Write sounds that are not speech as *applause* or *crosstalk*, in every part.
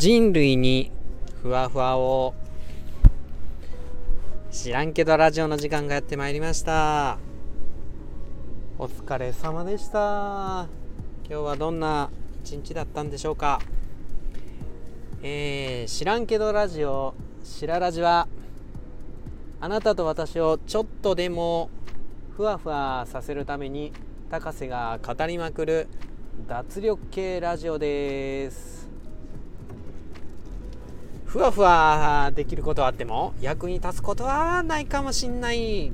人類にふわふわを知らんけどラジオの時間がやってまいりました。お疲れ様でした。今日はどんな一日だったんでしょうか。えー、知らんけどラジオしらラジはあなたと私をちょっとでもふわふわさせるために高瀬が語りまくる脱力系ラジオですふわふわできることはあっても役に立つことはないかもしんない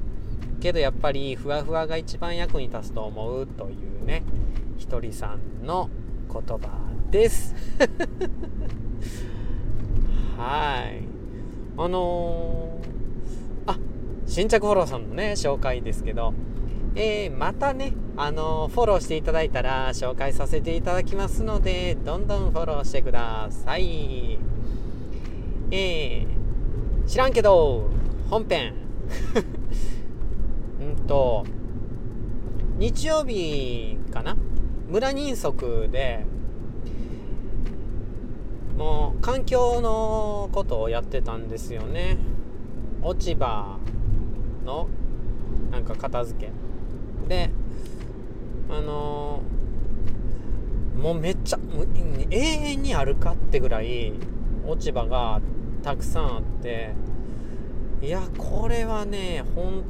けどやっぱりふわふわが一番役に立つと思うというねひとりさんの言葉です。*laughs* はい。あのー、あ新着フォローさんのね紹介ですけど。えー、またね、あのー、フォローしていただいたら紹介させていただきますので、どんどんフォローしてください。えー、知らんけど、本編。*laughs* うんと、日曜日かな？村人足で、もう環境のことをやってたんですよね。落ち葉のなんか片付け。であのー、もうめっちゃ永遠にあるかってぐらい落ち葉がたくさんあっていやこれはね本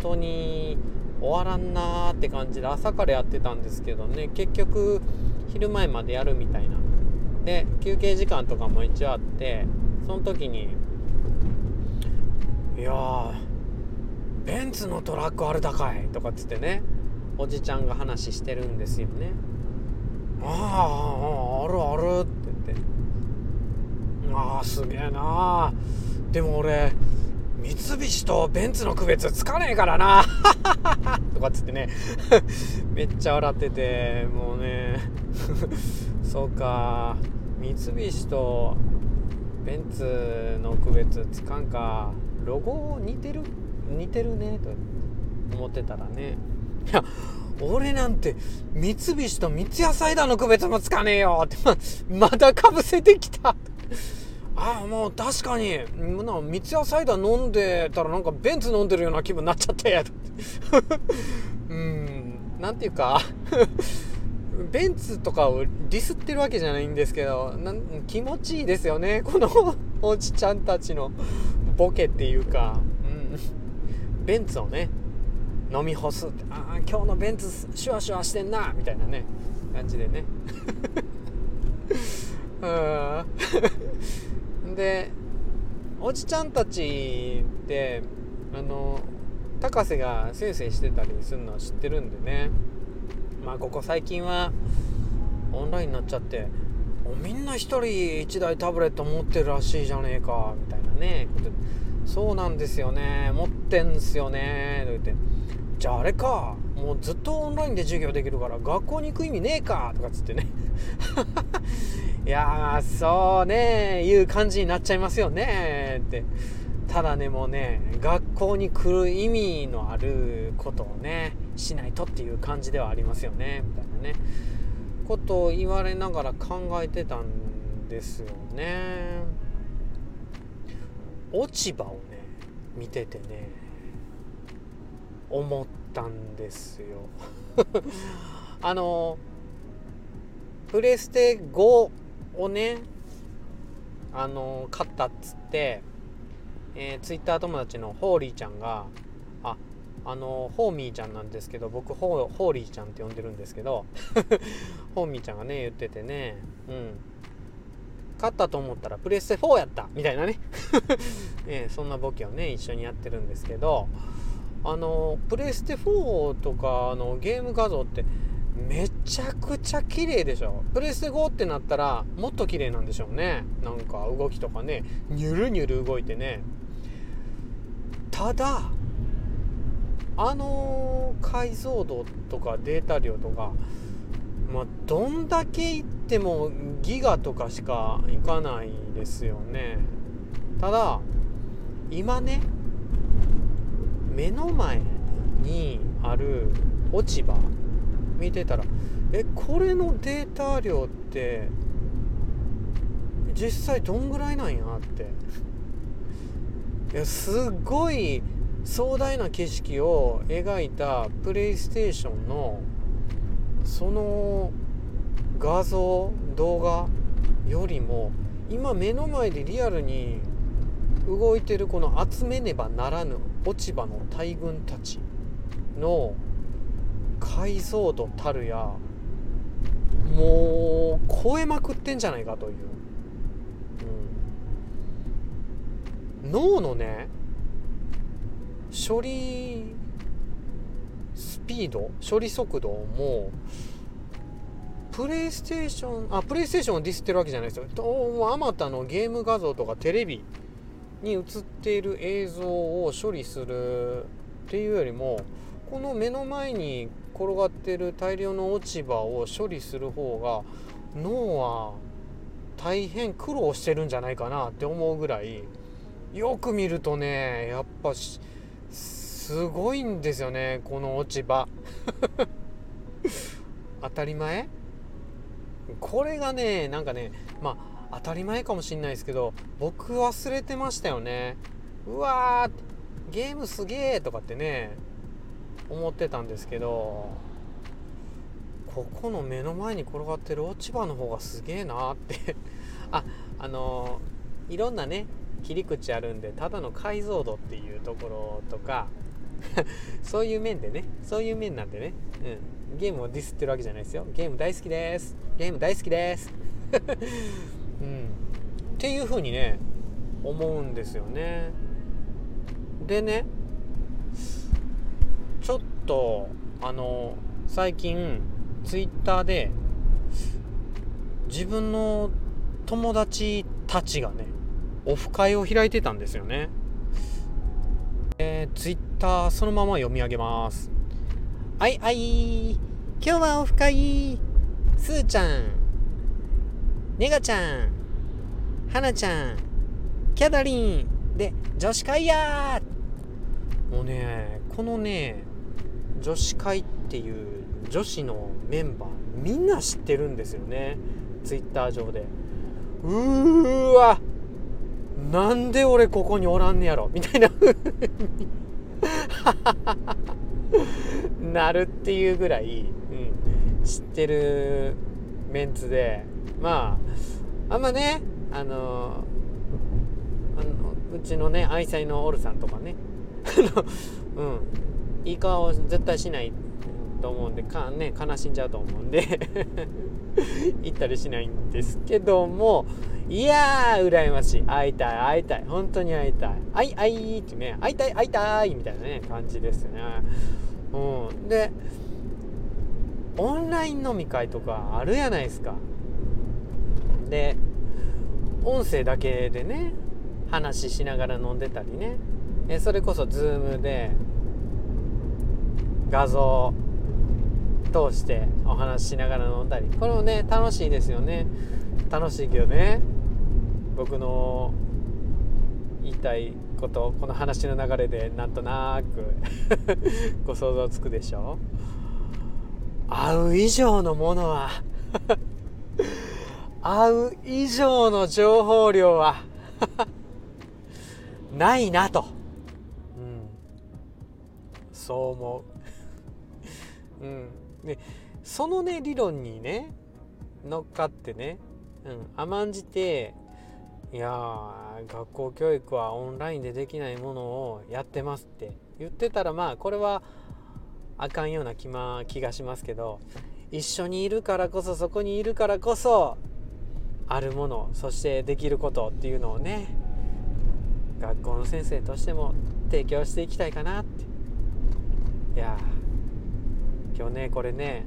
当に終わらんなーって感じで朝からやってたんですけどね結局昼前までやるみたいな。で休憩時間とかも一応あってその時にいやベンツのトラックあるだかいとかっつってねおじちゃんが話してるんですよね。あああるあるって言って。ああすげえな。でも俺三菱とベンツの区別つかねえからな。*laughs* とかっつってね。*laughs* めっちゃ笑っててもうね。*laughs* そうか。三菱とベンツの区別つかんか。ロゴ似てる？似てるね？と思ってたらね。いや俺なんて三菱と三ツ矢サイダーの区別もつかねえよってまだかぶせてきた。ああもう確かに。三ツ矢サイダー飲んでたらなんかベンツ飲んでるような気分になっちゃったや。*laughs* うん。なんていうか。*laughs* ベンツとかをディスってるわけじゃないんですけどなん気持ちいいですよね。この *laughs* おじちゃんたちのボケっていうか。うん。ベンツをね飲み干すって。ああ今日のベンツシュワシュワしてんな。みたいなね。感じでね。うん。でおじちゃんたちってあの高瀬がせいせいしてたりするのは知ってるんでね。まあここ最近はオンラインになっちゃってみんな一人一台タブレット持ってるらしいじゃねえかみたいなねことそうなんですよね持ってんすよねと言ってじゃああれかもうずっとオンラインで授業できるから学校に行く意味ねえかとかつってね。*laughs* いやそうねいう感じになっちゃいますよねって。ただねもうね学校に来る意味のあることをねしないとっていう感じではありますよねみたいなね。ことを言われながら考えてたんですよね。落ち葉をね見ててね思ったんですよ。*laughs* あのプレステ5をねあの買ったっつって、えー、ツイッター友達のホーリーちゃんがああのホーミーちゃんなんですけど僕ホーリーちゃんって呼んでるんですけど *laughs* ホーミーちゃんがね言っててねうん。勝ったと思ったらプレステ4やったみたいなね。*laughs* えそんなボケをね一緒にやってるんですけどあのプレステ4とかのゲーム画像ってめちゃくちゃ綺麗でしょ。プレステ5ってなったらもっと綺麗なんでしょうね。なんか動きとかね。ニュルニュル動いてね。ただあの解像度とかデータ量とかまあ、どんだけ行ってもギガとかしか行かないですよね。ただ今ね目の前にある落ち葉。見てたらえこれのデータ量って実際どんぐらいなんやって。いやすごい壮大な景色を描いたプレイステーションのその画像動画よりも今目の前でリアルに動いてるこの集めねばならぬ落ち葉の大群たちの解像度たるやもう超えまくってんじゃないかという、うん、脳のね処理スピード処理速度もプレイステーションあプレイステーションをディスってるわけじゃないですよ。あまたのゲーム画像とかテレビに映っている映像を処理するっていうよりもこの目の前に転がってる大量の落ち葉を処理する方が脳は大変苦労してるんじゃないかなって思うぐらいよく見るとねやっぱすごいんですよねこの落ち葉。*laughs* 当たり前？これがねなんかねまあ当たり前かもしんないですけど僕忘れてましたよね。うわーゲームすげえとかってね思ってたんですけどここの目の前に転がってる落ち葉の方がすげえなって。ああのいろんなね切り口あるんでただの解像度っていうところとか *laughs* そういう面でねそういう面なんでね、うん、ゲームをディスってるわけじゃないですよ。ゲーム大好きです。ゲーム大好きです。うん。っていう風にね思うんですよね。でねちょっとあの最近ツイッターで自分の友達たちがねオフ会を開いてたんですよね。えー、ツイッターそのまま読み上げます。はいはい。今日はオフ会。すーちゃん。ネガちゃんはなちゃんキャダリンで女子会やもうねこのね女子会っていう女子のメンバーみんな知ってるんですよね。ツイッター上で。うーわなんで俺ここにおらんねやろ。みたいな。*laughs* なるっていうぐらい、うん、知ってるメンツで。まああんまねあのあのうちのね愛妻のオルさんとかね。*laughs* うん。いい顔絶対しないと思うんでか、ね、悲しんじゃうと思うんで。*laughs* 行ったりしないんですけども。いやー羨ましい。会いたい会いたい。本当に会いたい。会い会いってね会いたい会いたいみたいなね感じですね。うん。でオンライン飲み会とかあるやないですか。で音声だけでね話しながら飲んでたりね。えそれこそ Zoom で画像通してお話ししながら飲んだり。これもね楽しいですよね。楽しいけどね僕の言いたいことこの話の流れでなんとなく *laughs* ご想像つくでしょ？会う以上のものは会う以上の情報量は *laughs* ないなと、うん、そう思う、*laughs* うん、でそのね理論にね乗っかってね、うん、甘んじていや学校教育はオンラインでできないものをやってますって言ってたらまあこれはあかんような気,、ま、気がしますけど一緒にいるからこそそこにいるからこそあるものそしてできることっていうのをね学校の先生としても提供していきたいかなって。いや今日ねこれね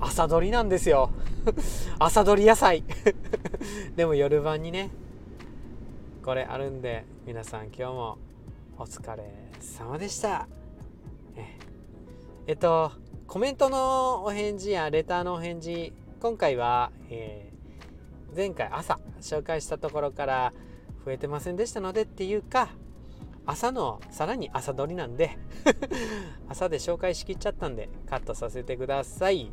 朝どりなんですよ。*laughs* 朝どり野菜。*laughs* でも夜晩にねこれあるんで皆さん今日もお疲れ様でした。ええ。っとコメントのお返事やレターのお返事今回は、え、前回朝紹介したところから増えてませんでしたのでっていうか朝のさらに朝撮りなんで *laughs* 朝で紹介しきっちゃったんでカットさせてください。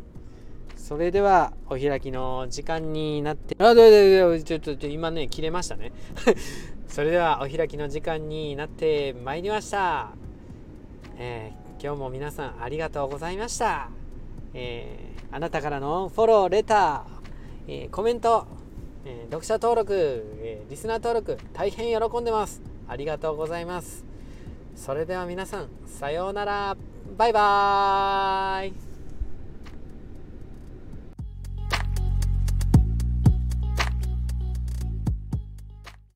それではお開きの時間になってあどうぞちょっと今ね切れましたね。*laughs* それではお開きの時間になってまいりました、えー、今日も皆さんありがとうございました、えー、あなたからのフォローレター、えー、コメント、え読者登録、えリスナー登録大変喜んでます。ありがとうございます。それでは皆さんさようなら。バイバーイ。